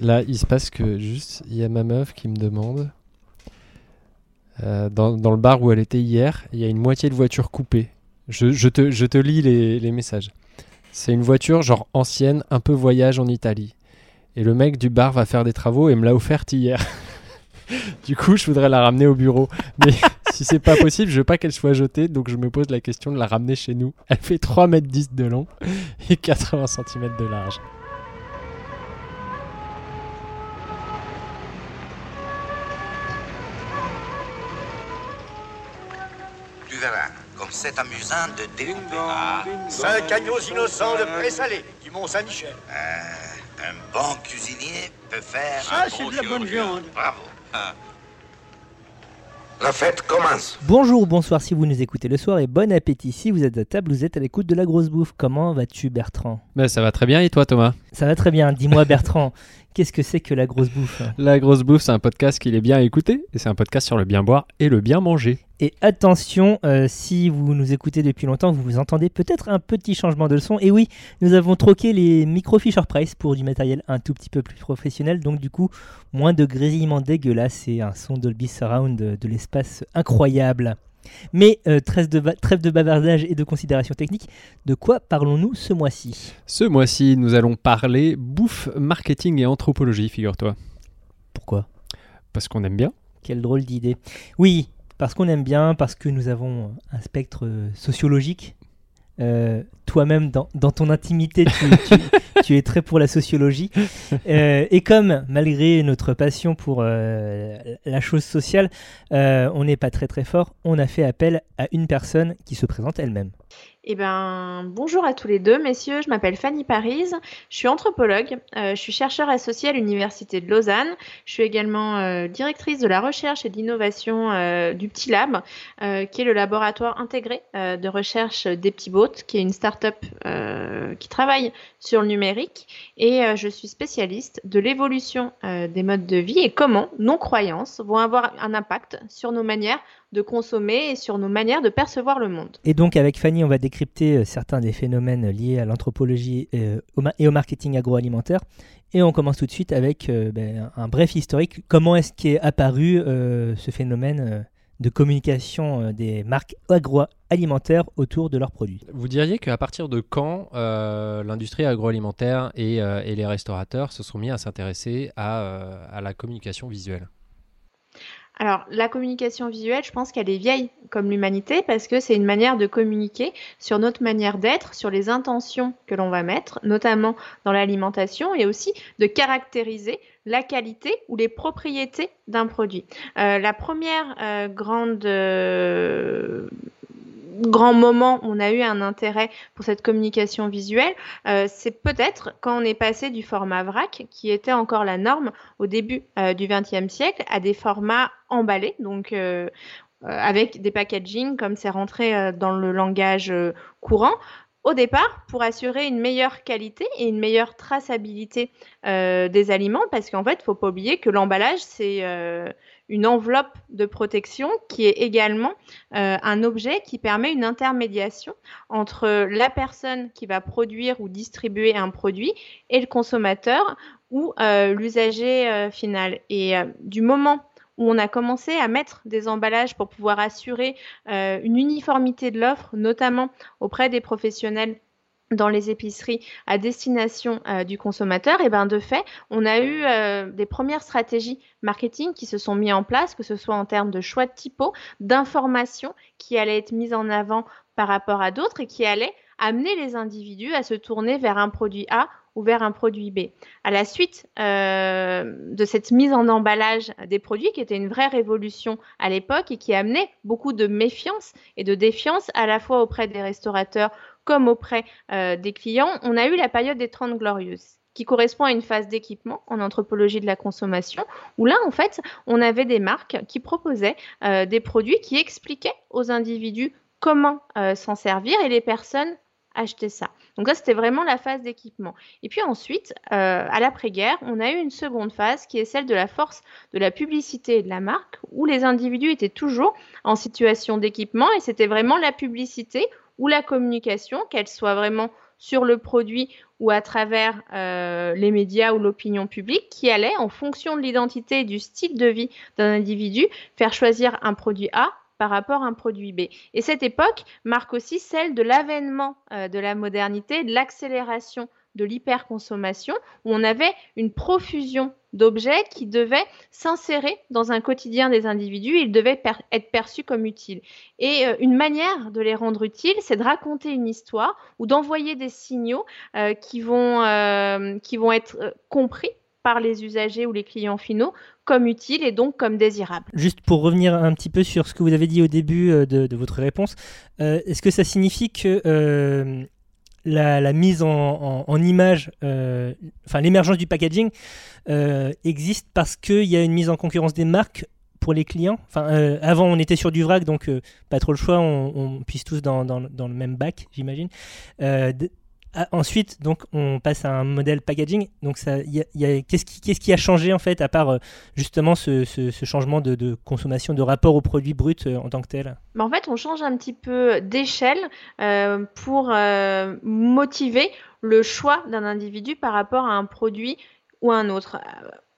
Là, il se passe que juste, il y a ma meuf qui me demande. euh, dans, le bar où elle était hier, il y a une moitié de voiture coupée. Je, je te, lis les, les messages. C'est une voiture genre ancienne, un peu voyage en Italie. Et le mec du bar va faire des travaux et me l'a offerte hier. du coup, je voudrais la ramener au bureau. Mais si c'est pas possible, je veux pas qu'elle soit jetée, donc je me pose la question de la ramener chez nous. Elle fait 3 mètres 10 de long et 80 cm de large. Verras, comme c'est amusant de découper. Ah, Cinq agneaux innocents de présalé du Mont-Saint-Michel. un bon cuisinier peut faire Ça, un c'est bon de la bonne viande. Bravo. Ah. La fête commence. Bonjour, bonsoir si vous nous écoutez le soir et bon appétit si vous êtes à table, vous êtes à l'écoute de la grosse bouffe. Comment vas-tu Bertrand? Mais ça va très bien et toi Thomas? Ça va très bien, dis-moi Bertrand, qu'est-ce que c'est que la grosse bouffe La grosse bouffe, c'est un podcast qu'il est bien à écouter et c'est un podcast sur le bien boire et le bien manger. Et attention, euh, si vous nous écoutez depuis longtemps, vous vous entendez peut-être un petit changement de son. Et oui, nous avons troqué les micro Fisher Price pour du matériel un tout petit peu plus professionnel. Donc du coup, moins de grésillement dégueulasse et un son Dolby Surround de, de l'espace incroyable. Mais euh, trêve, de trêve de bavardage et de considérations techniques, de quoi parlons-nous ce mois-ci? Ce mois-ci, nous allons parler bouffe, marketing et anthropologie, figure-toi. Pourquoi? Parce qu'on aime bien. Quelle drôle d'idée. Oui, parce qu'on aime bien, parce que nous avons un spectre euh, sociologique. Euh, Toi-même, dans, dans ton intimité, tu, tu- tu es très pour la sociologie. Euh, et comme, malgré notre passion pour euh, la chose sociale, euh, on n'est pas très très fort, on a fait appel à une personne qui se présente elle-même. Eh ben, bonjour à tous les deux, messieurs. Je m'appelle Fanny Paris. Je suis anthropologue. Euh, je suis chercheur associée à l'Université de Lausanne. Je suis également euh, directrice de la recherche et de l'innovation euh, du Petit Lab, euh, qui est le laboratoire intégré euh, de recherche des petits boats, qui est une start-up euh, qui travaille sur le numérique. Et euh, je suis spécialiste de l'évolution euh, des modes de vie et comment nos croyances vont avoir un impact sur nos manières de consommer et sur nos manières de percevoir le monde. Et donc avec Fanny, on va décrypter euh, certains des phénomènes liés à l'anthropologie et au marketing agroalimentaire. Et on commence tout de suite avec ben, un bref historique. Comment est-ce qu'est apparu ce phénomène de communication euh, des marques agroalimentaires autour de leurs produits. Vous diriez qu'à partir de quand euh, l'industrie agroalimentaire et, euh, et les restaurateurs se sont mis à s'intéresser à, euh, à la communication visuelle? Alors, la communication visuelle, je pense qu'elle est vieille comme l'humanité parce que c'est une manière de communiquer sur notre manière d'être, sur les intentions que l'on va mettre, notamment dans l'alimentation, et aussi de caractériser la qualité ou les propriétés d'un produit. Euh, la première euh, grande euh, grand moment où on a eu un intérêt pour cette communication visuelle, c'est peut-être quand on est passé du format vrac, qui était encore la norme au début du XXe siècle, à des formats emballés, donc avec des packaging comme c'est rentré dans le langage courant. Au départ, pour assurer une meilleure qualité et une meilleure traçabilité euh, des aliments, parce qu'en fait, il faut pas oublier que l'emballage, c'est euh, une enveloppe de protection qui est également euh, un objet qui permet une intermédiation entre la personne qui va produire ou distribuer un produit et le consommateur ou l'usager final. Et du moment où on a commencé à mettre des emballages pour pouvoir assurer euh, une uniformité de l'offre, notamment auprès des professionnels dans les épiceries à destination euh, du consommateur, et ben de fait, on a eu euh, des premières stratégies marketing qui se sont mises en place, que ce soit en termes de choix de typo, d'informations qui allaient être mises en avant par rapport à d'autres et qui allaient amener les individus à se tourner vers un produit A ou vers un produit B. À la suite euh, de cette mise en emballage des produits, qui était une vraie révolution à l'époque et qui amenait beaucoup de méfiance et de défiance à la fois auprès des restaurateurs comme auprès euh, des clients, on a eu la période des 30 glorieuses qui correspond à une phase d'équipement en anthropologie de la consommation, où là, en fait, on avait des marques qui proposaient euh, des produits qui expliquaient aux individus comment s'en servir et les personnes achetaient ça. Donc ça, c'était vraiment la phase d'équipement. Et puis ensuite, euh, à l'après-guerre, on a eu une seconde phase qui est celle de la force de la publicité et de la marque, où les individus étaient toujours en situation d'équipement et c'était vraiment la publicité ou la communication, qu'elle soit vraiment sur le produit ou à travers euh, les médias ou l'opinion publique qui allait, en fonction de l'identité et du style de vie d'un individu, faire choisir un produit A par rapport à un produit B. Et cette époque marque aussi celle de l'avènement euh, de la modernité, de l'accélération de l'hyperconsommation, où on avait une profusion d'objets qui devaient s'insérer dans un quotidien des individus ils devaient être perçus comme utiles. Et euh, une manière de les rendre utiles, c'est de raconter une histoire ou d'envoyer des signaux euh, qui, vont, qui vont être compris par les usagers ou les clients finaux comme utiles et donc comme désirables. Juste pour revenir un petit peu sur ce que vous avez dit au début de, votre réponse, est-ce que ça signifie que la, mise en, image, euh, enfin l'émergence du packaging euh, existe parce qu'il y a une mise en concurrence des marques pour les clients? Enfin, euh, avant, on était sur du vrac, donc pas trop le choix, on, on pisse tous dans, le même bac, j'imagine. Ah, ensuite, donc, on passe à un modèle packaging. Donc, ça, qu'est-ce qui, a changé en fait, à part euh, justement ce, changement de, consommation, de rapport au produit brut euh, en tant que tel? Bah, En fait, on change un petit peu d'échelle euh, pour motiver le choix d'un individu par rapport à un produit ou un autre.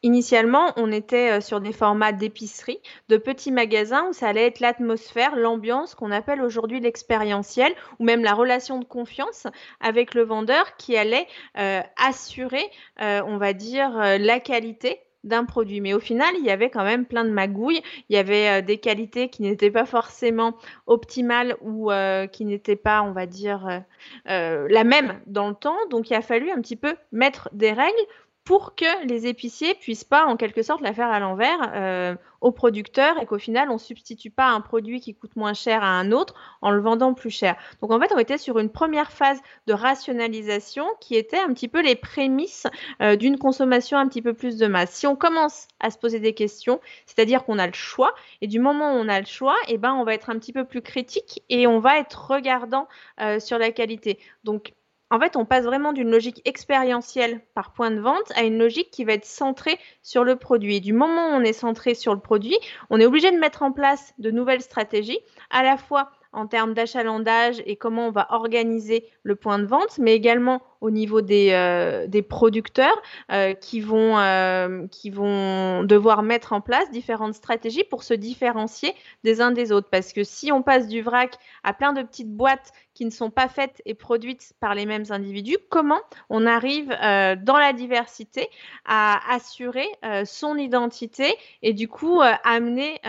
Initialement, on était euh, sur des formats d'épicerie, de petits magasins où ça allait être l'atmosphère, l'ambiance qu'on appelle aujourd'hui l'expérientiel ou même la relation de confiance avec le vendeur qui allait euh, assurer, euh, on va dire, la qualité d'un produit. Mais au final, il y avait quand même plein de magouilles. Il y avait des qualités qui n'étaient pas forcément optimales ou qui n'étaient pas, on va dire, la même dans le temps. Donc il a fallu un petit peu mettre des règles pour que les épiciers puissent pas en quelque sorte la faire à l'envers euh, aux producteurs et qu'au final on substitue pas un produit qui coûte moins cher à un autre en le vendant plus cher. Donc en fait on était sur une première phase de rationalisation qui était un petit peu les prémices euh, d'une consommation un petit peu plus de masse. Si on commence à se poser des questions, c'est-à-dire qu'on a le choix et du moment où on a le choix, eh ben on va être un petit peu plus critique et on va être regardant euh, sur la qualité. Donc en fait, on passe vraiment d'une logique expérientielle par point de vente à une logique qui va être centrée sur le produit. Et du moment où on est centré sur le produit, on est obligé de mettre en place de nouvelles stratégies, à la fois en termes d'achalandage et comment on va organiser le point de vente, mais également au niveau des, euh, producteurs euh, qui, vont, euh, qui vont devoir mettre en place différentes stratégies pour se différencier des uns des autres. Parce que si on passe du vrac à plein de petites boîtes qui ne sont pas faites et produites par les mêmes individus, comment on arrive dans la diversité à assurer son identité et du coup amener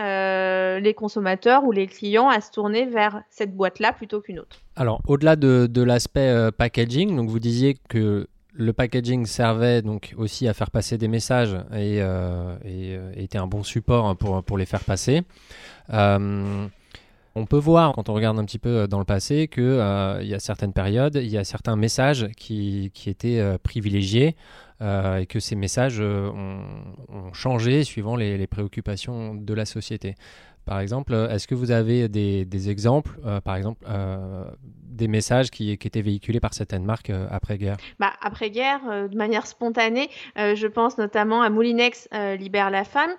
les consommateurs ou les clients à se tourner vers cette boîte-là plutôt qu'une autre? Alors, au-delà de, l'aspect euh, packaging, donc vous disiez que le packaging servait donc aussi à faire passer des messages et, euh, euh, était un bon support pour, pour les faire passer. on peut voir, quand on regarde un petit peu dans le passé, qu'il y a certaines périodes, il y a certains messages qui, étaient privilégiés et que ces messages ont, changé suivant les, préoccupations de la société. Par exemple, euh, est-ce que vous avez des, exemples, euh, par exemple, euh, des messages qui, étaient véhiculés par certaines marques après-guerre bah, Après-guerre, de manière spontanée, je pense notamment à Moulinex Libère la femme,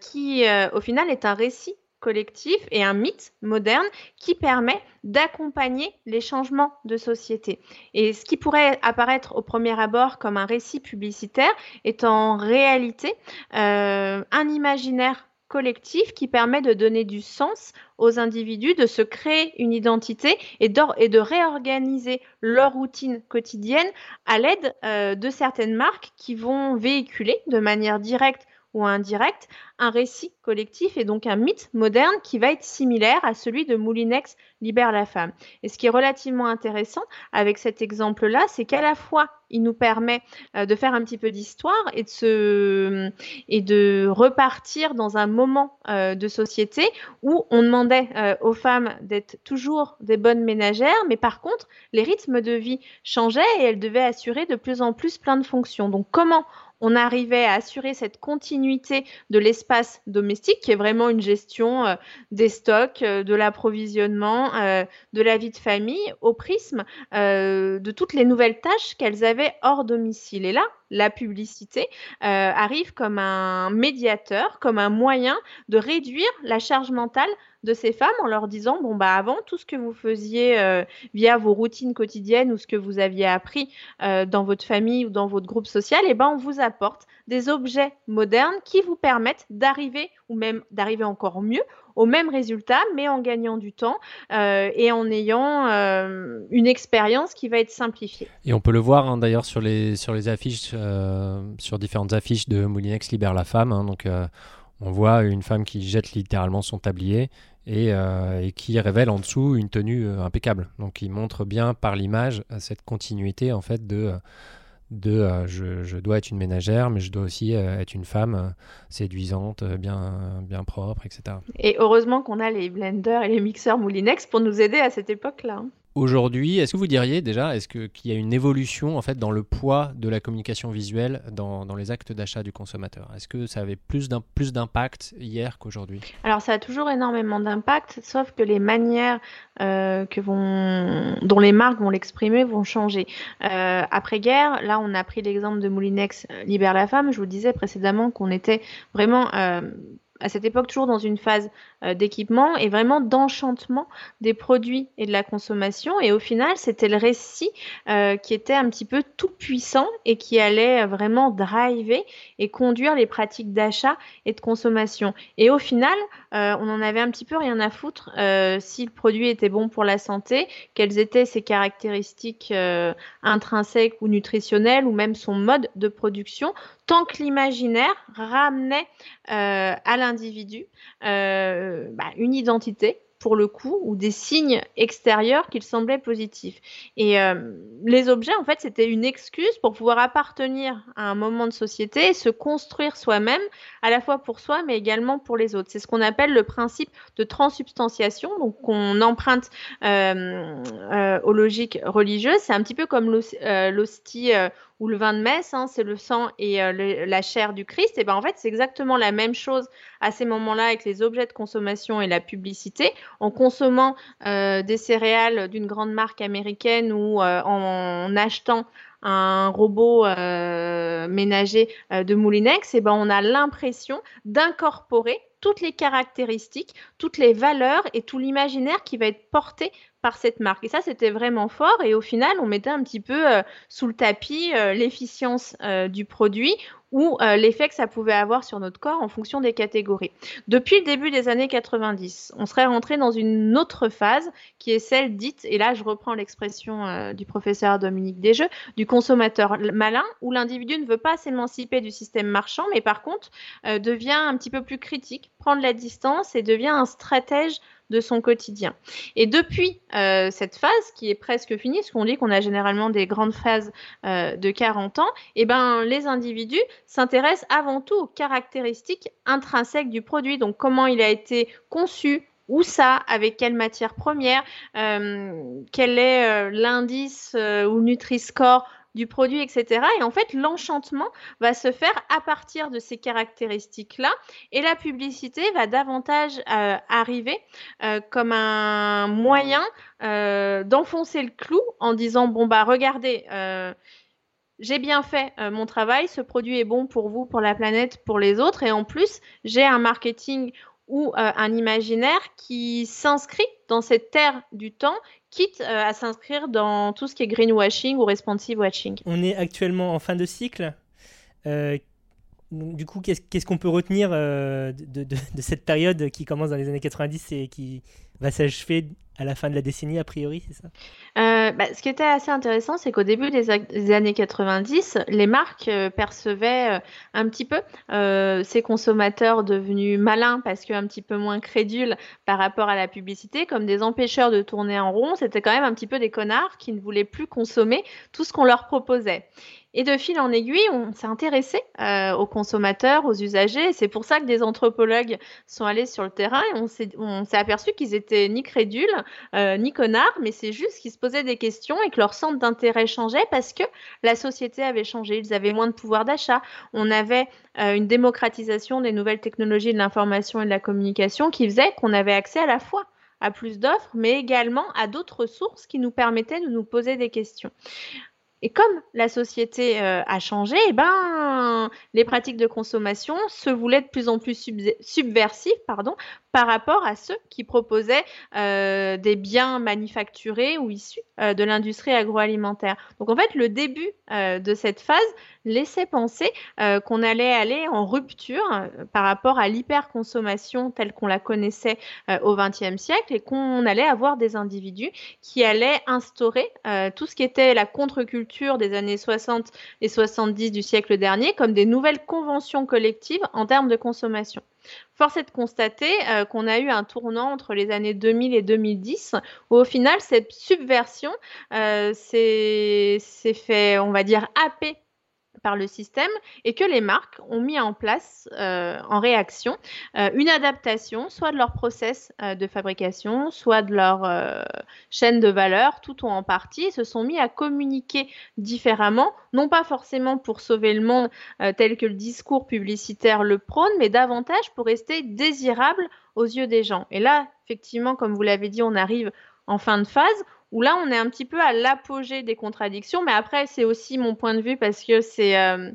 qui au final est un récit collectif et un mythe moderne qui permet d'accompagner les changements de société. Et ce qui pourrait apparaître au premier abord comme un récit publicitaire est en réalité un imaginaire collectif qui permet de donner du sens aux individus, de se créer une identité et, de réorganiser leur routine quotidienne à l'aide euh, de certaines marques qui vont véhiculer de manière directe ou indirecte un récit collectif et donc un mythe moderne qui va être similaire à celui de Moulinex libère la femme. Et ce qui est relativement intéressant avec cet exemple-là, c'est qu'à la fois il nous permet euh, de faire un petit peu d'histoire et de et de repartir dans un moment euh, de société où on demandait euh, aux femmes d'être toujours des bonnes ménagères, mais par contre les rythmes de vie changeaient et elles devaient assurer de plus en plus plein de fonctions. Donc comment on arrivait à assurer cette continuité de l'espace domestique, qui est vraiment une gestion des stocks, de l'approvisionnement, euh, de la vie de famille, au prisme de toutes les nouvelles tâches qu'elles avaient hors domicile. Et là, la publicité, euh, arrive comme un médiateur, comme un moyen de réduire la charge mentale de ces femmes en leur disant bon bah avant tout ce que vous faisiez euh, via vos routines quotidiennes ou ce que vous aviez appris euh, dans votre famille ou dans votre groupe social et eh ben on vous apporte des objets modernes qui vous permettent d'arriver ou même d'arriver encore mieux au même résultat, mais en gagnant du temps euh, et en ayant euh, une expérience qui va être simplifiée. Et on peut le voir hein, d'ailleurs sur les, sur les affiches, euh, sur différentes affiches de Moulinex Libère la femme. Hein, donc on voit une femme qui jette littéralement son tablier et, et, qui révèle en dessous une tenue impeccable. Donc il montre bien par l'image cette continuité en fait de de euh, je, dois être une ménagère, mais je dois aussi euh, être une femme euh, séduisante, bien, bien propre, etc. Et heureusement qu'on a les blenders et les mixeurs Moulinex pour nous aider à cette époque-là. Hein. Aujourd'hui, est-ce que vous diriez déjà, est-ce qu'il y a une évolution en fait dans le poids de la communication visuelle dans, les actes d'achat du consommateur? Est-ce que ça avait plus d'impact hier qu'aujourd'hui? Alors ça a toujours énormément d'impact, sauf que les manières euh, que vont, dont les marques vont l'exprimer vont changer. Euh, Après-guerre, là on a pris l'exemple de Moulinex euh, Libère la femme. Je vous disais précédemment qu'on était vraiment à cette époque toujours dans une phase d'équipement et vraiment d'enchantement des produits et de la consommation. Et au final, c'était le récit euh, qui était un petit peu tout puissant et qui allait vraiment driver et conduire les pratiques d'achat et de consommation. Et au final, euh, on en avait un petit peu rien à foutre si le produit était bon pour la santé, quelles étaient ses caractéristiques intrinsèques ou nutritionnelles ou même son mode de production tant que l'imaginaire ramenait euh, à l'individu euh, bah, une identité pour le coup, ou des signes extérieurs qu'il semblait positifs. Et euh, les objets, en fait, c'était une excuse pour pouvoir appartenir à un moment de société et se construire soi-même, à la fois pour soi, mais également pour les autres. C'est ce qu'on appelle le principe de transubstantiation, donc qu'on emprunte euh, euh, aux logiques religieuses. C'est un petit peu comme l'hostie ou le vin de messe, hein, c'est le sang et la chair du Christ. Et ben en fait, c'est exactement la même chose à ces moments-là avec les objets de consommation et la publicité en consommant euh, des céréales d'une grande marque américaine ou euh, en, achetant un robot euh, ménager de Moulinex, et ben on a l'impression d'incorporer toutes les caractéristiques, toutes les valeurs et tout l'imaginaire qui va être porté par cette marque. Et ça, c'était vraiment fort. Et au final, on mettait un petit peu sous le tapis l'efficience du produit ou euh, l'effet que ça pouvait avoir sur notre corps en fonction des catégories. Depuis le début des années 90, on serait rentré dans une autre phase qui est celle dite, et là je reprends l'expression euh, du professeur Dominique Desjeux, du consommateur malin, où l'individu ne veut pas s'émanciper du système marchand, mais par contre euh, devient un petit peu plus critique, prendre la distance et devient un stratège de son quotidien. Et depuis euh, cette phase qui est presque finie, parce qu'on dit qu'on a généralement des grandes phases euh, de 40 ans, et eh ben les individus s'intéressent avant tout aux caractéristiques intrinsèques du produit, donc comment il a été conçu, où ça, avec quelle matière première, euh, quel est l'indice ou Nutri-Score du produit, etc. Et en fait, l'enchantement va se faire à partir de ces caractéristiques-là et la publicité va davantage euh, arriver euh, comme un moyen euh, d'enfoncer le clou en disant, bon, bah regardez, j'ai bien fait mon travail, ce produit est bon pour vous, pour la planète, pour les autres, et en plus, j'ai un marketing ou un imaginaire qui s'inscrit dans cette terre du temps quitte euh, à s'inscrire dans tout ce qui est greenwashing ou responsive watching. On est actuellement en fin de cycle. Euh, du coup, qu'est-ce qu'on peut retenir euh, de, cette période qui commence dans les années 90 et qui va s'achever à la fin de la décennie, a priori, c'est ça? Euh, bah, Ce qui était assez intéressant, c'est qu'au début des, années 90, les marques euh, percevaient euh, un petit peu ces consommateurs devenus malins parce qu'un petit peu moins crédules par rapport à la publicité comme des empêcheurs de tourner en rond. C'était quand même un petit peu des connards qui ne voulaient plus consommer tout ce qu'on leur proposait. Et de fil en aiguille, on s'est intéressé aux consommateurs, aux usagers. C'est pour ça que des anthropologues sont allés sur le terrain et on s'est aperçu qu'ils étaient ni crédules, euh, ni connards, mais c'est juste qu'ils se posaient des questions et que leur centre d'intérêt changeait parce que la société avait changé. Ils avaient moins de pouvoir d'achat. On avait euh, une démocratisation des nouvelles technologies de l'information et de la communication qui faisait qu'on avait accès à la fois à plus d'offres, mais également à d'autres sources qui nous permettaient de nous poser des questions. Et comme la société euh, a changé, eh ben, les pratiques de consommation se voulaient de plus en plus subversives par rapport à ceux qui proposaient euh, des biens manufacturés ou issus euh, de l'industrie agroalimentaire. Donc en fait, le début de cette phase laissait penser qu'on allait aller en rupture par rapport à l'hyperconsommation telle qu'on la connaissait au XXe siècle et qu'on allait avoir des individus qui allaient instaurer tout ce qui était la contre-culture des années 60 et 70 du siècle dernier comme des nouvelles conventions collectives en termes de consommation. Force est de constater euh, qu'on a eu un tournant entre les années 2000 et 2010, où au final, cette subversion euh, s'est fait, on va dire, happer par le système et que les marques ont mis en place euh, en réaction euh, une adaptation soit de leur process euh, de fabrication, soit de leur chaîne de valeur, tout ou en partie, se sont mis à communiquer différemment, non pas forcément pour sauver le monde tel que le discours publicitaire le prône, mais davantage pour rester désirable aux yeux des gens. Et là, effectivement, comme vous l'avez dit, on arrive en fin de phase où là, on est un petit peu à l'apogée des contradictions, mais après, c'est aussi mon point de vue parce que c'est euh,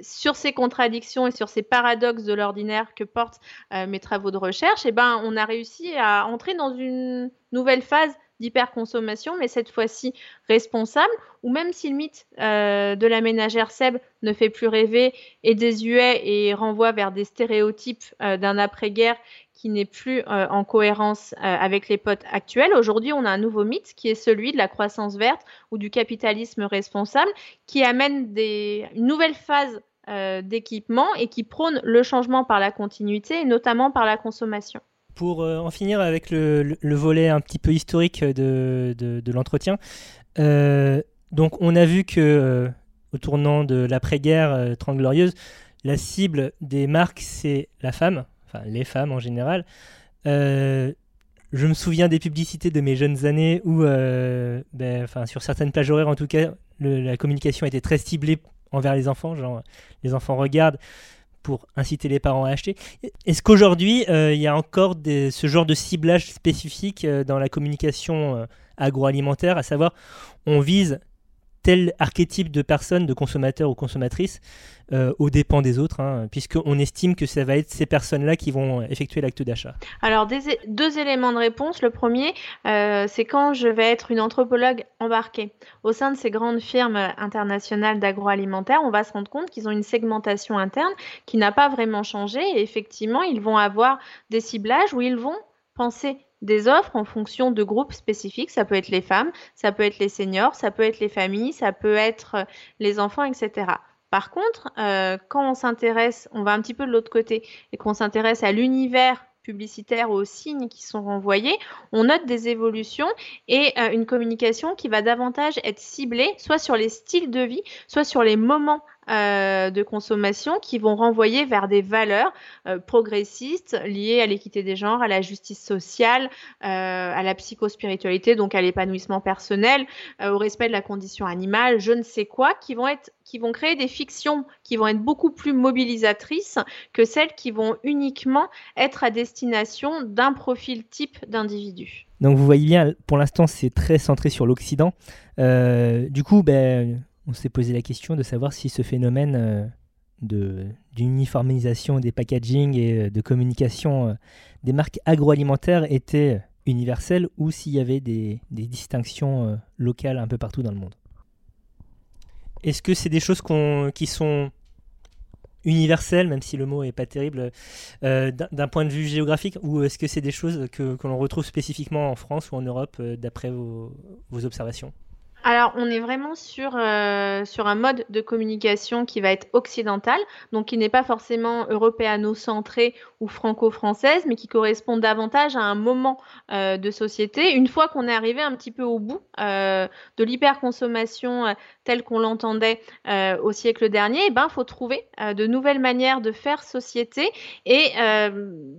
sur ces contradictions et sur ces paradoxes de l'ordinaire que portent euh, mes travaux de recherche, et eh ben, on a réussi à entrer dans une nouvelle phase d'hyperconsommation, mais cette fois-ci responsable, ou même si le mythe euh, de la ménagère Seb ne fait plus rêver et désuet et renvoie vers des stéréotypes d'un après-guerre qui n'est plus euh, en cohérence euh, avec les potes actuels. Aujourd'hui, on a un nouveau mythe qui est celui de la croissance verte ou du capitalisme responsable qui amène une nouvelle phase euh, d'équipement et qui prône le changement par la continuité notamment par la consommation. Pour en finir avec le, volet un petit peu historique de, de, l'entretien, donc on a vu que au tournant de l'après-guerre 30 glorieuse, la cible des marques c'est la femme, enfin les femmes en général. Euh, je me souviens des publicités de mes jeunes années où, euh, ben, sur certaines plages horaires en tout cas, la communication était très ciblée envers les enfants, genre les enfants regardent pour inciter les parents à acheter. Est-ce qu'aujourd'hui, euh, il y a encore ce genre de ciblage spécifique dans la communication agroalimentaire, à savoir on vise tel archétype de personne, de consommateur ou consommatrice, euh, aux dépens des autres, hein, puisqu'on estime que ça va être ces personnes-là qui vont effectuer l'acte d'achat Alors, deux éléments de réponse. Le premier, euh, c'est quand je vais être une anthropologue embarquée au sein de ces grandes firmes internationales d'agroalimentaire, on va se rendre compte qu'ils ont une segmentation interne qui n'a pas vraiment changé. Et effectivement, ils vont avoir des ciblages où ils vont penser des offres en fonction de groupes spécifiques. Ça peut être les femmes, ça peut être les seniors, ça peut être les familles, ça peut être euh, les enfants, etc. Par contre, euh, quand on s'intéresse, on va un petit peu de l'autre côté, et qu'on s'intéresse à l'univers publicitaire, aux signes qui sont renvoyés, on note des évolutions et euh, une communication qui va davantage être ciblée soit sur les styles de vie, soit sur les moments euh, de consommation qui vont renvoyer vers des valeurs euh, progressistes liées à l'équité des genres, à la justice sociale, euh, à la psychospiritualité, donc à l'épanouissement personnel, au respect de la condition animale, je ne sais quoi, qui vont être qui vont créer des fictions qui vont être beaucoup plus mobilisatrices que celles qui vont uniquement être à destination d'un profil type d'individu. Donc vous voyez bien, pour l'instant c'est très centré sur l'Occident. du coup, ben, on s'est posé la question de savoir si ce phénomène euh, d'uniformisation des packaging et euh, de communication euh, des marques agroalimentaires était universel ou s'il y avait des, distinctions locales un peu partout dans le monde. Est-ce que c'est des choses qui sont universelles, même si le mot n'est pas terrible, d'un point de vue géographique, ou est-ce que c'est des choses que, l'on retrouve spécifiquement en France ou en Europe, d'après vos observations? Alors, on est vraiment sur, euh, sur un mode de communication qui va être occidental, donc qui n'est pas forcément européano-centré ou franco-française, mais qui correspond davantage à un moment euh, de société. Une fois qu'on est arrivé un petit peu au bout euh, de l'hyperconsommation telle qu'on l'entendait au siècle dernier, il eh ben, faut trouver de nouvelles manières de faire société et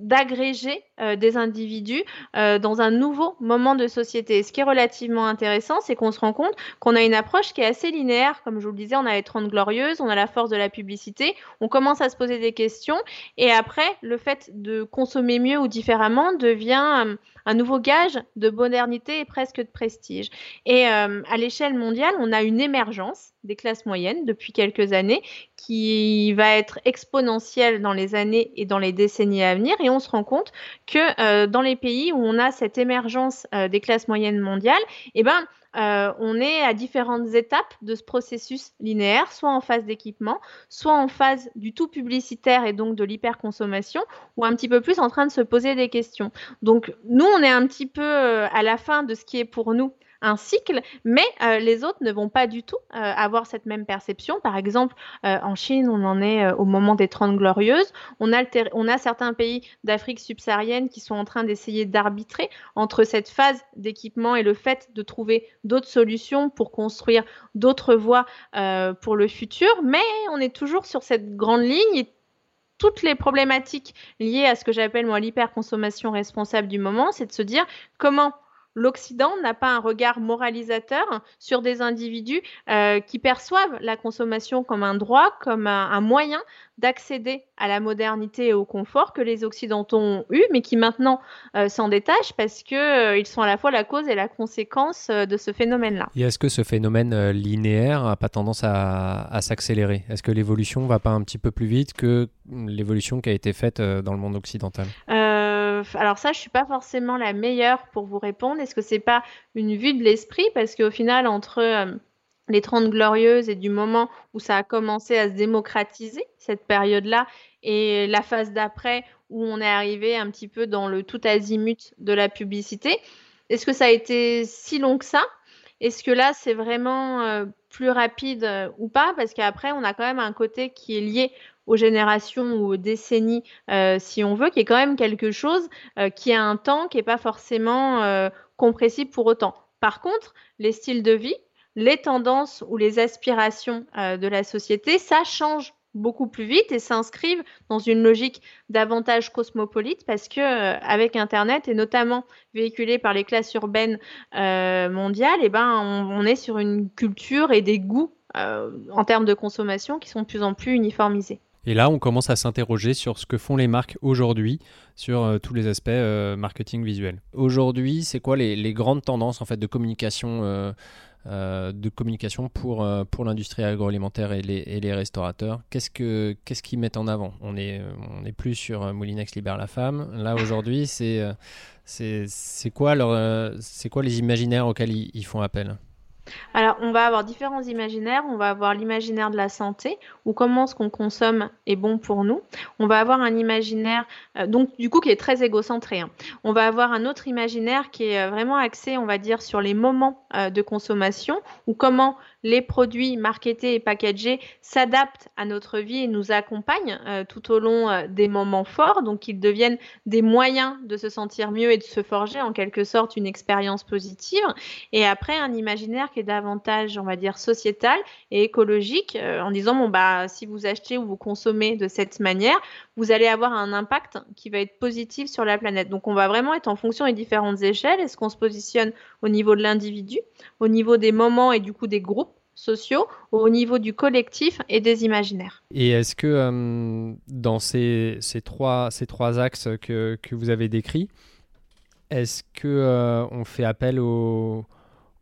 d'agréger euh, des individus euh, dans un nouveau moment de société. Ce qui est relativement intéressant, c'est qu'on se rend compte qu'on a une approche qui est assez linéaire. Comme je vous le disais, on a les 30 glorieuses, on a la force de la publicité, on commence à se poser des questions et après, le fait de consommer mieux ou différemment devient euh, un nouveau gage de modernité et presque de prestige. Et euh, à l'échelle mondiale, on a une émergence des classes moyennes depuis quelques années qui va être exponentielle dans les années et dans les décennies à venir. Et on se rend compte que euh, dans les pays où on a cette émergence euh, des classes moyennes mondiales, eh ben, euh, on est à différentes étapes de ce processus linéaire, soit en phase d'équipement, soit en phase du tout publicitaire et donc de l'hyperconsommation, ou un petit peu plus en train de se poser des questions. Donc nous, on est un petit peu euh, à la fin de ce qui est pour nous un cycle, mais euh, les autres ne vont pas du tout euh, avoir cette même perception. Par exemple, euh, en Chine, on en est au moment des Trente Glorieuses. On a, certains pays d'Afrique subsaharienne qui sont en train d'essayer d'arbitrer entre cette phase d'équipement et le fait de trouver d'autres solutions pour construire d'autres voies pour le futur. Mais on est toujours sur cette grande ligne et toutes les problématiques liées à ce que j'appelle moi l'hyperconsommation responsable du moment, c'est de se dire comment l'Occident n'a pas un regard moralisateur sur des individus euh, qui perçoivent la consommation comme un droit, comme un, moyen d'accéder à la modernité et au confort que les Occidentaux ont eu, mais qui maintenant euh, s'en détachent parce qu'ils euh, sont à la fois la cause et la conséquence de ce phénomène-là. Et est-ce que ce phénomène linéaire n'a pas tendance à, à s'accélérer? Est-ce que l'évolution va pas un petit peu plus vite que l'évolution qui a été faite dans le monde occidental? Alors ça, je suis pas forcément la meilleure pour vous répondre. Est-ce que c'est pas une vue de l'esprit? Parce qu'au final, entre euh, les 30 glorieuses et du moment où ça a commencé à se démocratiser, cette période-là, et la phase d'après où on est arrivé un petit peu dans le tout azimut de la publicité, est-ce que ça a été si long que ça? Est-ce que là, c'est vraiment euh, plus rapide euh, ou pas? Parce qu'après, on a quand même un côté qui est lié aux générations ou aux décennies, euh, si on veut, qui est quand même quelque chose euh, qui a un temps qui n'est pas forcément euh, compressible pour autant. Par contre, les styles de vie, les tendances ou les aspirations de la société, ça change beaucoup plus vite et s'inscrivent dans une logique davantage cosmopolite parce que avec internet et notamment véhiculé par les classes urbaines mondiales et eh ben on, est sur une culture et des goûts en termes de consommation qui sont de plus en plus uniformisés. Et là, on commence à s'interroger sur ce que font les marques aujourd'hui, sur euh, tous les aspects euh, marketing visuel. Aujourd'hui, c'est quoi les, grandes tendances en fait de communication, euh, de communication pour, pour l'industrie agroalimentaire et les, restaurateurs? Qu'est-ce que qu'est-ce qu'ils mettent en avant? On est on est plus sur Moulinex libère la femme. Là aujourd'hui, c'est quoi leur c'est quoi les imaginaires auxquels ils font appel? Alors, on va avoir différents imaginaires. On va avoir l'imaginaire de la santé, ou comment ce qu'on consomme est bon pour nous. On va avoir un imaginaire, euh, donc du coup, qui est très égocentré. Hein. On va avoir un autre imaginaire qui est euh, vraiment axé, on va dire, sur les moments euh, de consommation, ou comment les produits marketés et packagés s'adaptent à notre vie et nous accompagnent tout au long des moments forts. Donc, ils deviennent des moyens de se sentir mieux et de se forger en quelque sorte une expérience positive. Et après, un imaginaire qui est davantage, on va dire, sociétal et écologique, en disant, bon, bah, si vous achetez ou vous consommez de cette manière, vous allez avoir un impact qui va être positif sur la planète. Donc on va vraiment être en fonction des différentes échelles. Est-ce qu'on se positionne au niveau de l'individu, au niveau des moments et du coup des groupes sociaux, au niveau du collectif et des imaginaires? Et est-ce que euh, dans ces, trois, axes que, vous avez décrits, est-ce qu'on euh, on fait appel aux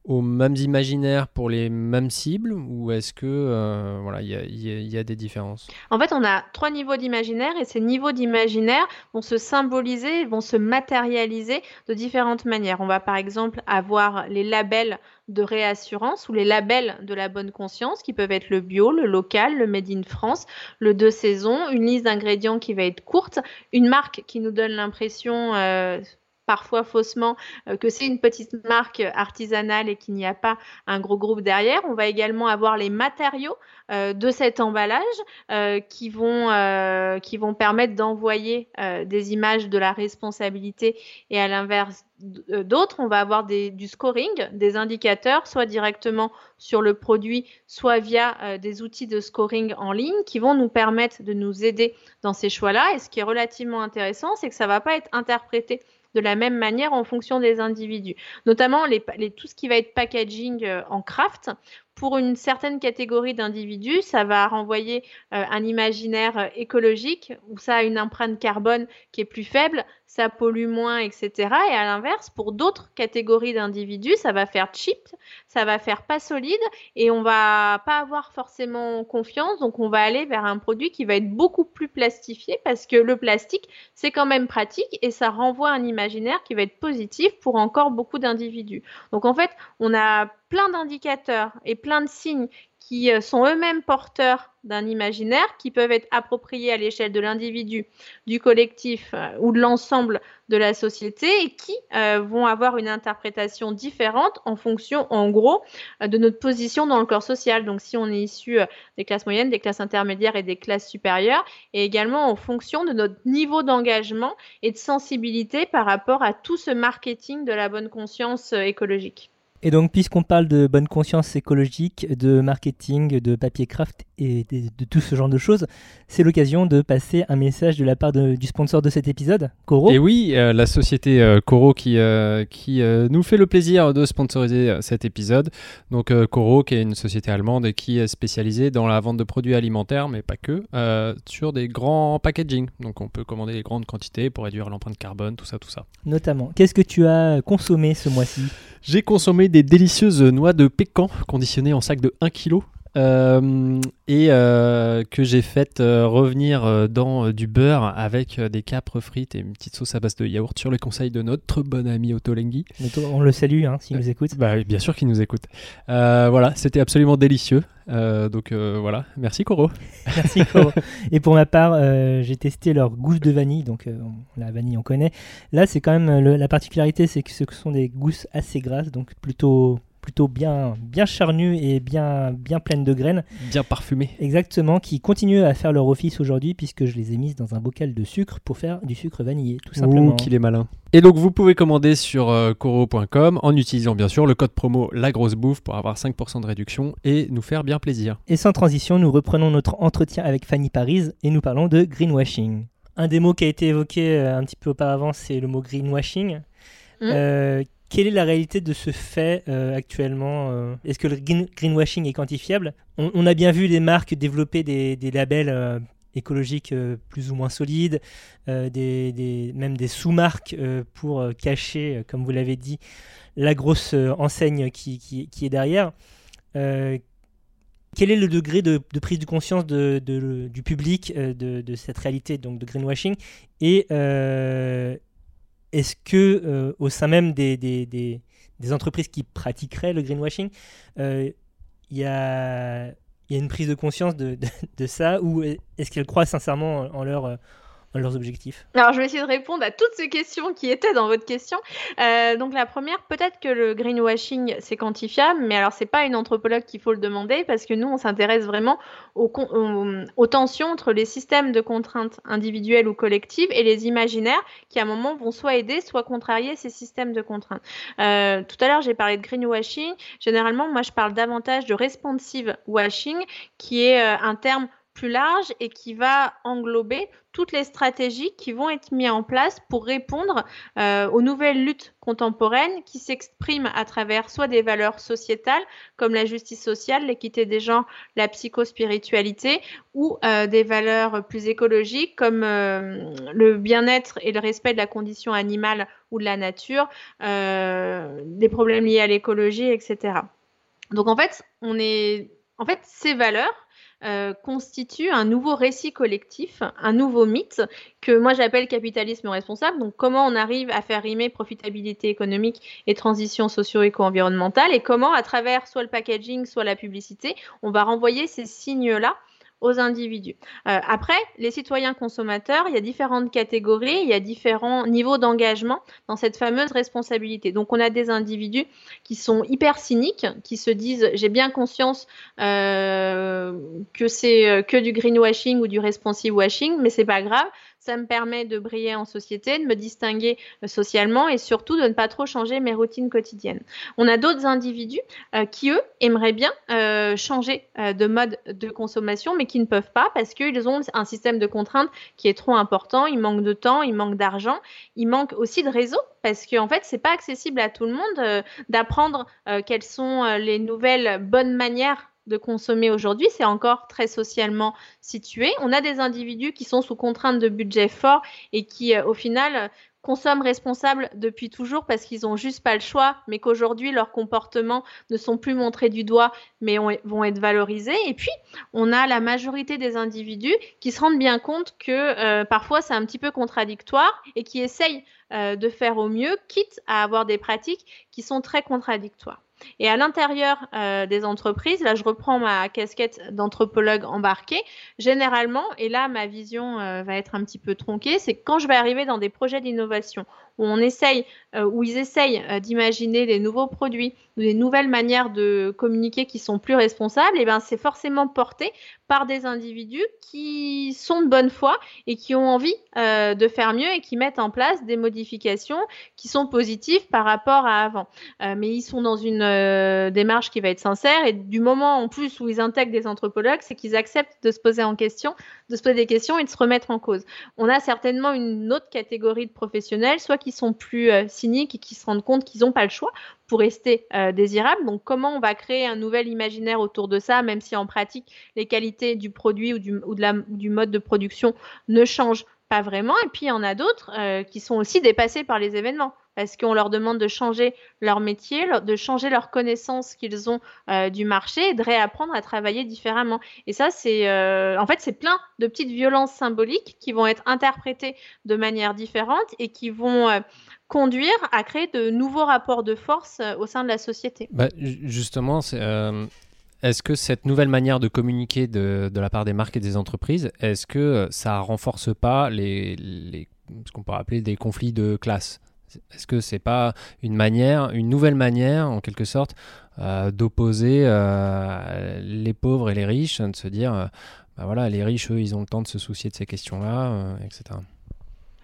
aux mêmes imaginaires pour les mêmes cibles ou est-ce que euh, voilà il y, a, des différences? En fait, on a trois niveaux d'imaginaire et ces niveaux d'imaginaire vont se symboliser, vont se matérialiser de différentes manières. On va par exemple avoir les labels de réassurance ou les labels de la bonne conscience qui peuvent être le bio, le local, le made in France, le deux saisons, une liste d'ingrédients qui va être courte, une marque qui nous donne l'impression euh, parfois faussement que c'est une petite marque artisanale et qu'il n'y a pas un gros groupe derrière. On va également avoir les matériaux de cet emballage qui, vont, qui vont permettre d'envoyer des images de la responsabilité et à l'inverse d'autres, on va avoir du scoring, des indicateurs, soit directement sur le produit, soit via des outils de scoring en ligne qui vont nous permettre de nous aider dans ces choix-là. Et ce qui est relativement intéressant, c'est que ça ne va pas être interprété de la même manière en fonction des individus. Notamment tout ce qui va être packaging euh, en craft. Pour une certaine catégorie d'individus, ça va renvoyer euh, un imaginaire euh, écologique où ça a une empreinte carbone qui est plus faible ça pollue moins, etc. Et à l'inverse, pour d'autres catégories d'individus, ça va faire cheap, ça va faire pas solide et on va pas avoir forcément confiance. Donc, on va aller vers un produit qui va être beaucoup plus plastifié parce que le plastique, c'est quand même pratique et ça renvoie un imaginaire qui va être positif pour encore beaucoup d'individus. Donc, en fait, on a plein d'indicateurs et plein de signes qui euh, sont eux-mêmes porteurs d'un imaginaire, qui peuvent être appropriés à l'échelle de l'individu, du collectif euh, ou de l'ensemble de la société et qui euh, vont avoir une interprétation différente en fonction, en gros, de notre position dans le corps social. Donc, si on est issu des classes moyennes, des classes intermédiaires et des classes supérieures, et également en fonction de notre niveau d'engagement et de sensibilité par rapport à tout ce marketing de la bonne conscience écologique. Et donc, puisqu'on parle de bonne conscience écologique, de marketing, de papier craft et de, tout ce genre de choses, c'est l'occasion de passer un message de la part du sponsor de cet épisode, Coro. Et oui, euh, la société euh, Coro qui, euh, qui nous fait le plaisir de sponsoriser cet épisode. Donc, Coro, qui est une société allemande et qui est spécialisée dans la vente de produits alimentaires, mais pas que, sur des grands packaging. Donc, on peut commander des grandes quantités pour réduire l'empreinte carbone, tout ça, tout ça. Notamment. Qu'est-ce que tu as consommé ce mois-ci? J'ai consommé des délicieuses noix de pécan conditionnées en sac de 1 kg. Euh, et euh, que j'ai fait euh, revenir dans du beurre avec des capres frites et une petite sauce à base de yaourt sur le conseil de notre bon ami Otolenghi. On le salue hein, s'il nous écoute. Bah, bien sûr qu'il nous écoute. voilà, c'était absolument délicieux. donc voilà, merci Coro. merci Coro. et pour ma part, j'ai testé leur gousse de vanille. Donc la vanille, on connaît. Là, c'est quand même la particularité, c'est que ce sont des gousses assez grasses, donc plutôt plutôt bien, bien charnues et bien, bien pleines de graines. Bien parfumées. Exactement, qui continuent à faire leur office aujourd'hui puisque je les ai mises dans un bocal de sucre pour faire du sucre vanillé, tout simplement. Ouh, qu'il est malin. Et donc vous pouvez commander sur euh, coro.com en utilisant bien sûr le code promo La Grosse Bouffe pour avoir 5% de réduction et nous faire bien plaisir. Et sans transition, nous reprenons notre entretien avec Fanny Paris et nous parlons de greenwashing. Un des mots qui a été évoqué euh, un petit peu auparavant, c'est le mot greenwashing. Mmh. Euh, quelle est la réalité de ce fait euh, actuellement euh? Est-ce que le greenwashing est quantifiable? On, a bien vu des marques développer des, labels euh, écologiques plus ou moins solides, des, même des sous-marques pour cacher, comme vous l'avez dit, la grosse enseigne qui, est derrière. quel est le degré de, prise de conscience du public de, cette réalité donc de greenwashing? Est-ce que euh, au sein même des, entreprises qui pratiqueraient le greenwashing, euh, il y, a, une prise de conscience de, de ça ou est-ce qu'elles croient sincèrement en leur, euh, leurs objectifs Alors, je vais essayer de répondre à toutes ces questions qui étaient dans votre question. Euh, donc, la première, peut-être que le greenwashing, c'est quantifiable, mais alors, c'est pas une anthropologue qu'il faut le demander parce que nous, on s'intéresse vraiment aux, tensions entre les systèmes de contraintes individuelles ou collectives et les imaginaires qui, à un moment, vont soit aider, soit contrarier ces systèmes de contraintes. Euh, tout à l'heure, j'ai parlé de greenwashing. Généralement, moi, je parle davantage de responsive washing, qui est euh, un terme plus large et qui va englober toutes les stratégies qui vont être mises en place pour répondre euh, aux nouvelles luttes contemporaines qui s'expriment à travers soit des valeurs sociétales comme la justice sociale, l'équité des genres, la psychospiritualité ou euh, des valeurs plus écologiques comme euh, le bien-être et le respect de la condition animale ou de la nature, des problèmes liés à l'écologie, etc. Donc en fait, on est en fait ces valeurs euh, constitue un nouveau récit collectif, un nouveau mythe que moi j'appelle capitalisme responsable. Donc comment on arrive à faire rimer profitabilité économique et transition socio-éco-environnementale et comment à travers soit le packaging, soit la publicité, on va renvoyer ces signes-là aux individus. Euh, après, les citoyens consommateurs, il y a différentes catégories, il y a différents niveaux d'engagement dans cette fameuse responsabilité. Donc on a des individus qui sont hyper cyniques, qui se disent j'ai bien conscience euh, que c'est euh, que du greenwashing ou du responsive washing, mais c'est pas grave ça me permet de briller en société, de me distinguer euh, socialement et surtout de ne pas trop changer mes routines quotidiennes. On a d'autres individus euh, qui, eux, aimeraient bien euh, changer de mode de consommation, mais qui ne peuvent pas parce qu'ils ont un système de contraintes qui est trop important, il manque de temps, il manque d'argent, il manque aussi de réseau parce qu'en en fait, c'est pas accessible à tout le monde d'apprendre quelles sont les nouvelles bonnes manières de consommer aujourd'hui, c'est encore très socialement situé. On a des individus qui sont sous contrainte de budget fort et qui, euh, au final, consomment responsables depuis toujours parce qu'ils n'ont juste pas le choix, mais qu'aujourd'hui leurs comportements ne sont plus montrés du doigt, mais vont être valorisés. Et puis, on a la majorité des individus qui se rendent bien compte que euh, parfois c'est un petit peu contradictoire et qui essayent euh, de faire au mieux, quitte à avoir des pratiques qui sont très contradictoires. Et à l'intérieur euh, des entreprises, là je reprends ma casquette d'anthropologue embarqué, généralement, et là ma vision euh, va être un petit peu tronquée, c'est quand je vais arriver dans des projets d'innovation où on euh, ils essayent d'imaginer des nouveaux produits, des nouvelles manières de communiquer qui sont plus responsables, et ben c'est forcément porté par des individus qui sont de bonne foi et qui ont envie euh, de faire mieux et qui mettent en place des modifications qui sont positives par rapport à avant. Euh, mais ils sont dans une euh, démarche qui va être sincère et du moment en plus où ils intègrent des anthropologues, c'est qu'ils acceptent de se poser en question, de se poser des questions et de se remettre en cause. On a certainement une autre catégorie de professionnels, soit qui sont plus cyniques et qui se rendent compte qu'ils n'ont pas le choix pour rester euh, désirable. Donc, comment on va créer un nouvel imaginaire autour de ça, même si en pratique, les qualités du produit ou du, ou de la, du mode de production ne changent pas vraiment? Et puis, il y en a d'autres euh, qui sont aussi dépassés par les événements parce qu'on leur demande de changer leur métier, de changer leurs connaissances qu'ils ont euh, du marché et de réapprendre à travailler différemment? Et ça, c'est en fait, c'est plein de petites violences symboliques qui vont être interprétées de manière différente et qui vont conduire à créer de nouveaux rapports de force euh, au sein de la société. Bah, justement, euh, est-ce que cette nouvelle manière de communiquer de, la part des marques et des entreprises, est-ce que euh, ça renforce pas les, les ce qu'on pourrait appeler des conflits de classe? Est-ce que c'est pas une manière, une nouvelle manière, en quelque sorte, d'opposer les pauvres et les riches, de se dire, bah voilà, les riches, eux, ils ont le temps de se soucier de ces questions-là, etc.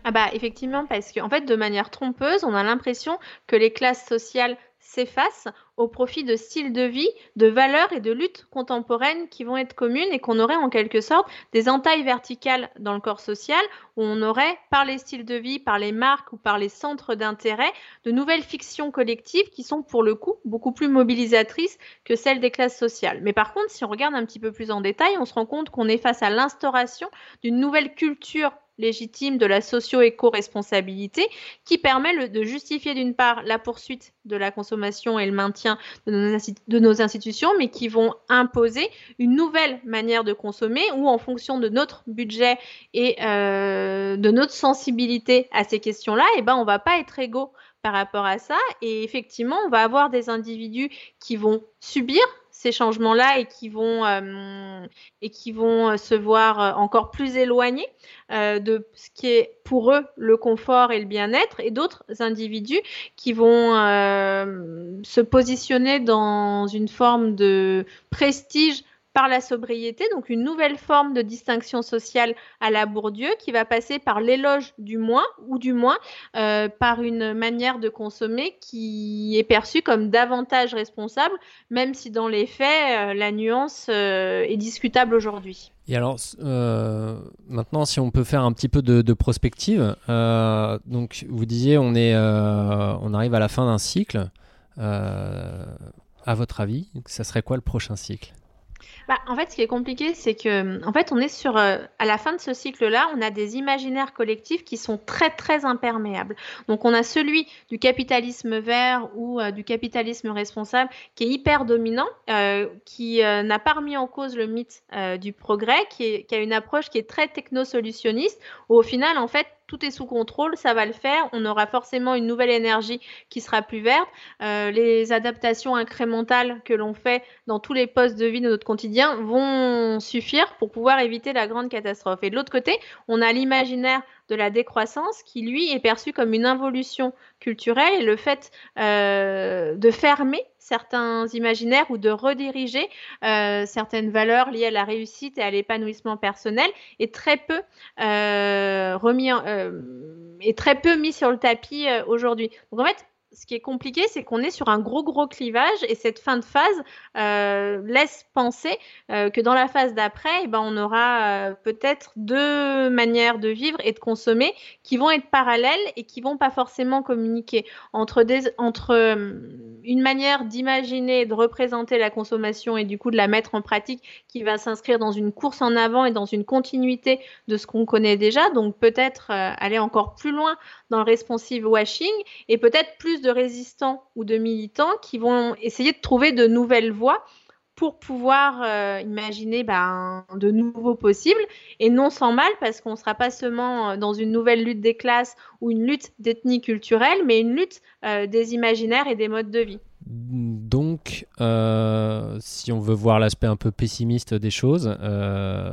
Ah bah effectivement, parce qu'en fait, de manière trompeuse, on a l'impression que les classes sociales s'effacent au profit de styles de vie, de valeurs et de luttes contemporaines qui vont être communes et qu'on aurait en quelque sorte des entailles verticales dans le corps social où on aurait, par les styles de vie, par les marques ou par les centres d'intérêt, de nouvelles fictions collectives qui sont pour le coup beaucoup plus mobilisatrices que celles des classes sociales. Mais par contre, si on regarde un petit peu plus en détail, on se rend compte qu'on est face à l'instauration d'une nouvelle culture légitime de la socio-éco-responsabilité qui permet de justifier d'une part la poursuite de la consommation et le maintien de nos, institutions, mais qui vont imposer une nouvelle manière de consommer où en fonction de notre budget et euh, de notre sensibilité à ces questions-là, eh ben, on va pas être égaux par rapport à ça. Et effectivement, on va avoir des individus qui vont subir ces changements-là et qui vont euh, et qui vont euh, se voir euh, encore plus éloignés de ce qui est pour eux le confort et le bien-être, et d'autres individus qui vont se positionner dans une forme de prestige par la sobriété, donc une nouvelle forme de distinction sociale à la Bourdieu qui va passer par l'éloge du moins ou du moins euh, par une manière de consommer qui est perçue comme davantage responsable, même si dans les faits, euh, la nuance euh, est discutable aujourd'hui. Et alors, maintenant, si on peut faire un petit peu de, prospective, donc vous disiez, on, est, on arrive à la fin d'un cycle. à votre avis, ça serait quoi le prochain cycle? Bah, en fait, ce qui est compliqué, c'est que, en fait, on est sur, euh, à la fin de ce cycle-là, on a des imaginaires collectifs qui sont très, très imperméables. Donc, on a celui du capitalisme vert ou euh, du capitalisme responsable qui est hyper dominant, euh, qui n'a pas remis en cause le mythe du progrès, qui, a une approche qui est très techno-solutionniste, où au final, en fait, tout est sous contrôle, ça va le faire. On aura forcément une nouvelle énergie qui sera plus verte. Euh, les adaptations incrémentales que l'on fait dans tous les postes de vie de notre quotidien vont suffire pour pouvoir éviter la grande catastrophe. Et de l'autre côté, on a l'imaginaire de la décroissance qui, lui, est perçu comme une involution culturelle et le fait euh, de fermer certains imaginaires ou de rediriger euh, certaines valeurs liées à la réussite et à l'épanouissement personnel est très peu euh, remis est très peu mis sur le tapis aujourd'hui. Ce qui est compliqué, c'est qu'on est sur un gros gros clivage et cette fin de phase euh, laisse penser euh, que dans la phase d'après, eh ben, on aura euh, peut-être deux manières de vivre et de consommer qui vont être parallèles et qui vont pas forcément communiquer. Entre, des, entre une manière d'imaginer et de représenter la consommation et du coup de la mettre en pratique qui va s'inscrire dans une course en avant et dans une continuité de ce qu'on connaît déjà, donc peut-être aller encore plus loin dans le responsive washing et peut-être plus de résistants ou de militants qui vont essayer de trouver de nouvelles voies pour pouvoir euh, imaginer ben, de nouveaux possibles et non sans mal parce qu'on ne sera pas seulement euh, dans une nouvelle lutte des classes ou une lutte d'ethnie culturelle, mais une lutte euh, des imaginaires et des modes de vie. Donc, si on veut voir l'aspect un peu pessimiste des choses,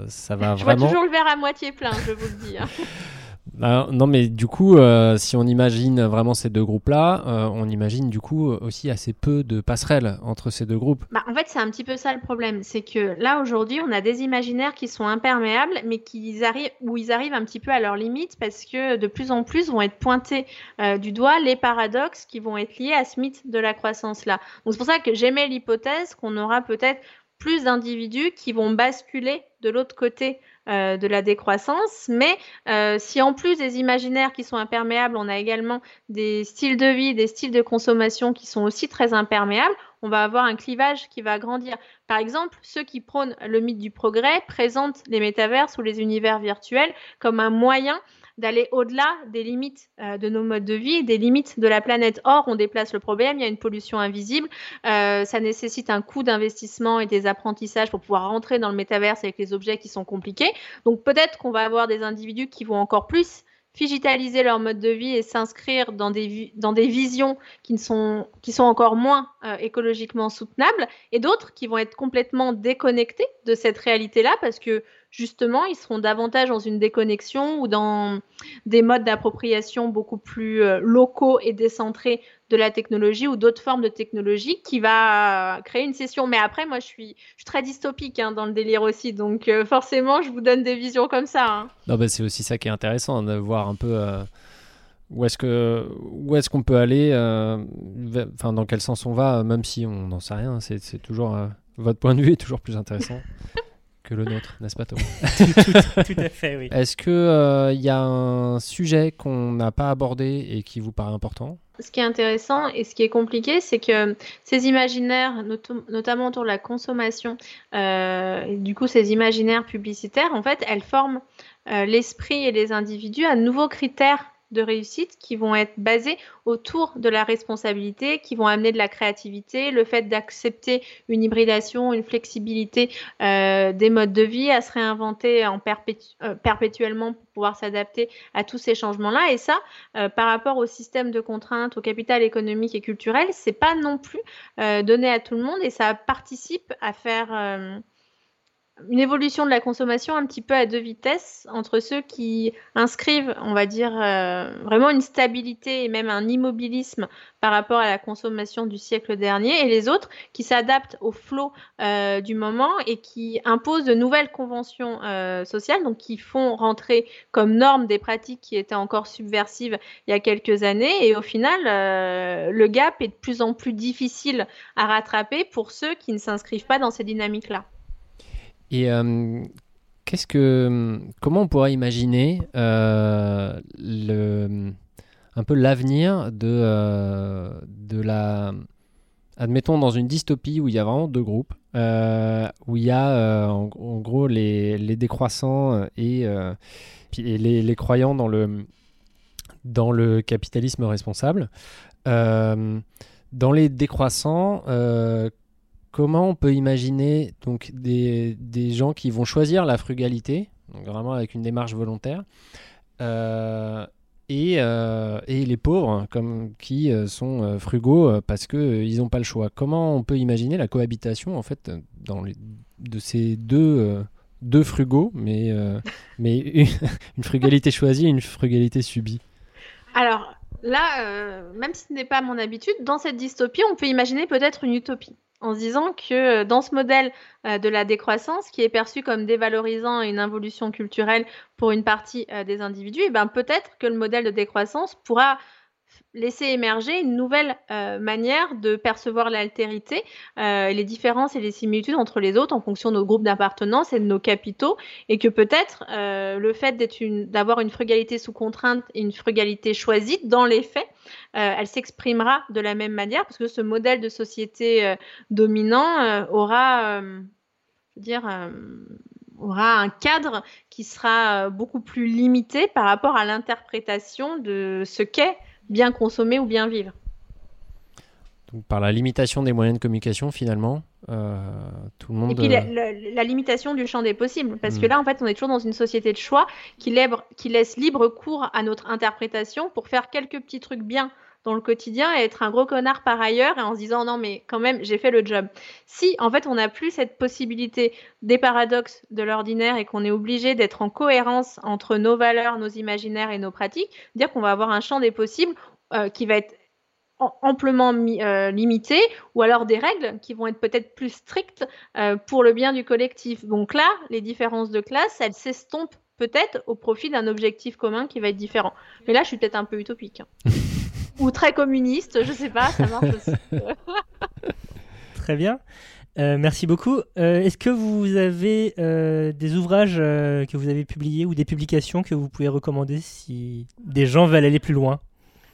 ça va je vraiment. vois toujours le verre à moitié plein, je vous le dis. Hein. Non, mais du coup, euh, si on imagine vraiment ces deux groupes-là, euh, on imagine du coup aussi assez peu de passerelles entre ces deux groupes. Bah, en fait, c'est un petit peu ça le problème. C'est que là, aujourd'hui, on a des imaginaires qui sont imperméables, mais qui arrivent, où ils arrivent un petit peu à leur limite parce que de plus en plus vont être pointés euh, du doigt les paradoxes qui vont être liés à ce mythe de la croissance-là. Donc, c'est pour ça que j'aimais l'hypothèse qu'on aura peut-être plus d'individus qui vont basculer de l'autre côté euh, de la décroissance. Mais euh, si en plus des imaginaires qui sont imperméables, on a également des styles de vie, des styles de consommation qui sont aussi très imperméables, on va avoir un clivage qui va grandir. Par exemple, ceux qui prônent le mythe du progrès présentent les métavers ou les univers virtuels comme un moyen d'aller au-delà des limites euh, de nos modes de vie, des limites de la planète. Or, on déplace le problème, il y a une pollution invisible, euh, ça nécessite un coût d'investissement et des apprentissages pour pouvoir rentrer dans le métaverse avec les objets qui sont compliqués. Donc peut-être qu'on va avoir des individus qui vont encore plus digitaliser leur mode de vie et s'inscrire dans des, dans des visions qui, ne sont, qui sont encore moins euh, écologiquement soutenables, et d'autres qui vont être complètement déconnectés de cette réalité-là parce que justement, ils seront davantage dans une déconnexion ou dans des modes d'appropriation beaucoup plus euh, locaux et décentrés de la technologie ou d'autres formes de technologie qui va créer une session. Mais après, moi, je suis, je suis très dystopique hein, dans le délire aussi. Donc, euh, forcément, je vous donne des visions comme ça. Hein. Non, bah, c'est aussi ça qui est intéressant, de voir un peu euh, où est-ce que où est-ce qu'on peut aller, enfin, dans quel sens on va, même si on n'en sait rien. C'est toujours votre point de vue est toujours plus intéressant. que le nôtre, n'est-ce pas Thomas tout, à fait, oui. Est-ce qu'il il euh, y a un sujet qu'on n'a pas abordé et qui vous paraît important? Ce qui est intéressant et ce qui est compliqué, c'est que ces imaginaires, notamment autour de la consommation, euh, et du coup ces imaginaires publicitaires, en fait, elles forment euh, l'esprit et les individus à de nouveaux critères de réussite qui vont être basés autour de la responsabilité, qui vont amener de la créativité, le fait d'accepter une hybridation, une flexibilité euh, des modes de vie, à se réinventer en euh, perpétuellement pour pouvoir s'adapter à tous ces changements-là. Et ça, euh, par rapport au système de contraintes, au capital économique et culturel, c'est pas non plus donné à tout le monde et ça participe à faire une évolution de la consommation un petit peu à deux vitesses entre ceux qui inscrivent, on va dire, euh, vraiment une stabilité et même un immobilisme par rapport à la consommation du siècle dernier et les autres qui s'adaptent au flot euh, du moment et qui imposent de nouvelles conventions euh, sociales, donc qui font rentrer comme norme des pratiques qui étaient encore subversives il y a quelques années et au final, le gap est de plus en plus difficile à rattraper pour ceux qui ne s'inscrivent pas dans ces dynamiques-là. Et euh, comment on pourrait imaginer euh, un peu l'avenir de, euh, de la, admettons dans une dystopie où il y a vraiment deux groupes, où il y a en, gros les, décroissants et, les, les, croyants dans le, dans le capitalisme responsable. dans les décroissants, comment on peut imaginer donc des, gens qui vont choisir la frugalité, vraiment avec une démarche volontaire, euh, et, euh, et les pauvres comme qui euh, sont frugaux parce que euh, ils n'ont pas le choix. Comment on peut imaginer la cohabitation en fait de ces deux deux frugaux, mais une, frugalité choisie et une frugalité subie? Alors là, même si ce n'est pas mon habitude, dans cette dystopie, on peut imaginer peut-être une utopie. En se disant que euh, dans ce modèle euh, de la décroissance, qui est perçu comme dévalorisant une involution culturelle pour une partie euh, des individus, eh ben, peut-être que le modèle de décroissance pourra laisser émerger une nouvelle euh, manière de percevoir l'altérité, euh, les différences et les similitudes entre les autres en fonction de nos groupes d'appartenance et de nos capitaux, et que peut-être euh, le fait d'avoir une frugalité sous contrainte et une frugalité choisie, dans les faits, elle s'exprimera de la même manière, parce que ce modèle de société dominant aura, dire, aura un cadre qui sera beaucoup plus limité par rapport à l'interprétation de ce qu'est bien consommer ou bien vivre. Donc, par la limitation des moyens de communication, finalement, euh, tout le monde. Et puis la, euh, la- la limitation du champ des possibles, parce que Mm. là, en fait, on est toujours dans une société de choix qui laisse libre cours à notre interprétation pour faire quelques petits trucs bien dans le quotidien et être un gros connard par ailleurs et en se disant non mais quand même j'ai fait le job. Si en fait on n'a plus cette possibilité des paradoxes de l'ordinaire et qu'on est obligé d'être en cohérence entre nos valeurs, nos imaginaires et nos pratiques, dire qu'on va avoir un champ des possibles euh, qui va être am- amplement euh, limité ou alors des règles qui vont être peut-être plus strictes euh, pour le bien du collectif. Donc là, les différences de classe, elles s'estompent peut-être au profit d'un objectif commun qui va être différent. Mais là, je suis peut-être un peu utopique. hein. Ou très communiste, je sais pas, ça marche aussi. Très bien. Euh, merci beaucoup. Euh, Est-ce que vous avez euh, des ouvrages que vous avez publiés ou des publications que vous pouvez recommander si des gens veulent aller plus loin?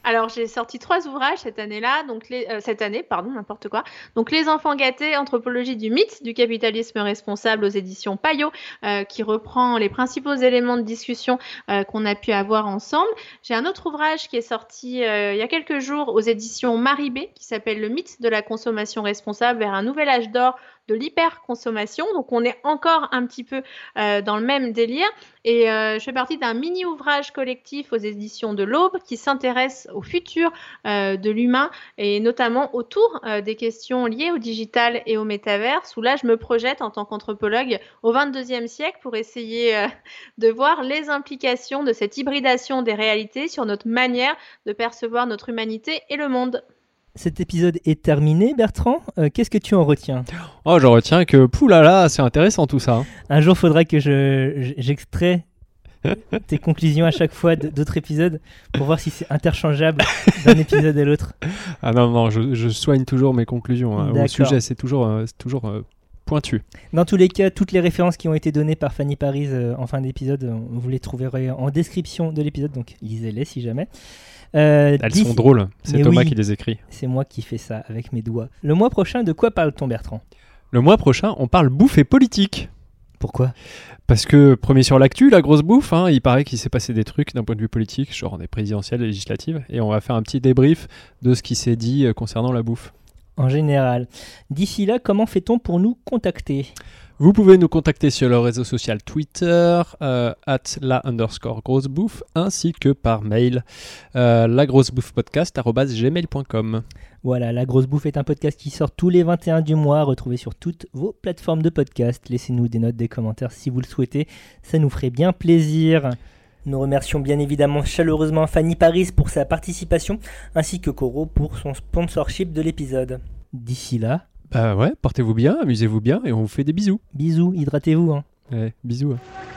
Alors, j'ai sorti trois ouvrages cette année-là, donc les, euh, cette année, pardon, n'importe quoi. Donc, Les enfants gâtés, anthropologie du mythe du capitalisme responsable aux éditions Payot, euh, qui reprend les principaux éléments de discussion euh, qu'on a pu avoir ensemble. J'ai un autre ouvrage qui est sorti il y a quelques jours aux éditions Maribé, qui s'appelle Le mythe de la consommation responsable vers un nouvel âge d'or de l'hyperconsommation. Donc, on est encore un petit peu euh, dans le même délire. Et euh, je fais partie d'un mini-ouvrage collectif aux éditions de l'Aube qui s'intéresse au futur euh, de l'humain et notamment autour des questions liées au digital et au métaverse, où là, je me projette en tant qu'anthropologue au 22e siècle pour essayer de voir les implications de cette hybridation des réalités sur notre manière de percevoir notre humanité et le monde. Cet épisode est terminé, Bertrand. Euh, Qu'est-ce que tu en retiens? Oh, je retiens que, poulala, c'est intéressant tout ça. hein. Un jour, faudra que je j'extrais tes conclusions à chaque fois d'autres épisodes pour voir si c'est interchangeable d'un épisode à l'autre. Ah non, non, je, je soigne toujours mes conclusions. hein. Au sujet, c'est toujours, euh, toujours euh, pointu. Dans tous les cas, toutes les références qui ont été données par Fanny Paris en fin d'épisode, vous les trouverez en description de l'épisode, donc lisez-les si jamais. Euh, Elles sont drôles. C'est Thomas oui. qui les écrit. C'est moi qui fais ça avec mes doigts. Le mois prochain, de quoi parle-t-on, Bertrand? Le mois prochain, on parle bouffe et politique. Pourquoi? Parce que, premier sur l'actu, la grosse bouffe, hein, il paraît qu'il s'est passé des trucs d'un point de vue politique, genre des présidentielles, législatives, et on va faire un petit débrief de ce qui s'est dit euh, concernant la bouffe. En général. D'ici là, comment fait-on pour nous contacter? Vous pouvez nous contacter sur le réseau social Twitter, euh, at la underscore grosse bouffe, ainsi que par mail, euh, lagrossebouffepodcast.gmail.com. Voilà, La Grosse Bouffe est un podcast qui sort tous les 21 du mois, retrouvé sur toutes vos plateformes de podcast. Laissez-nous des notes, des commentaires si vous le souhaitez, ça nous ferait bien plaisir. Nous remercions bien évidemment chaleureusement Fanny Paris pour sa participation, ainsi que Coro pour son sponsorship de l'épisode. D'ici là, Bah ouais, portez-vous bien, amusez-vous bien, et on vous fait des bisous. bisous, hydratez-vous. hein. Ouais, bisous. hein.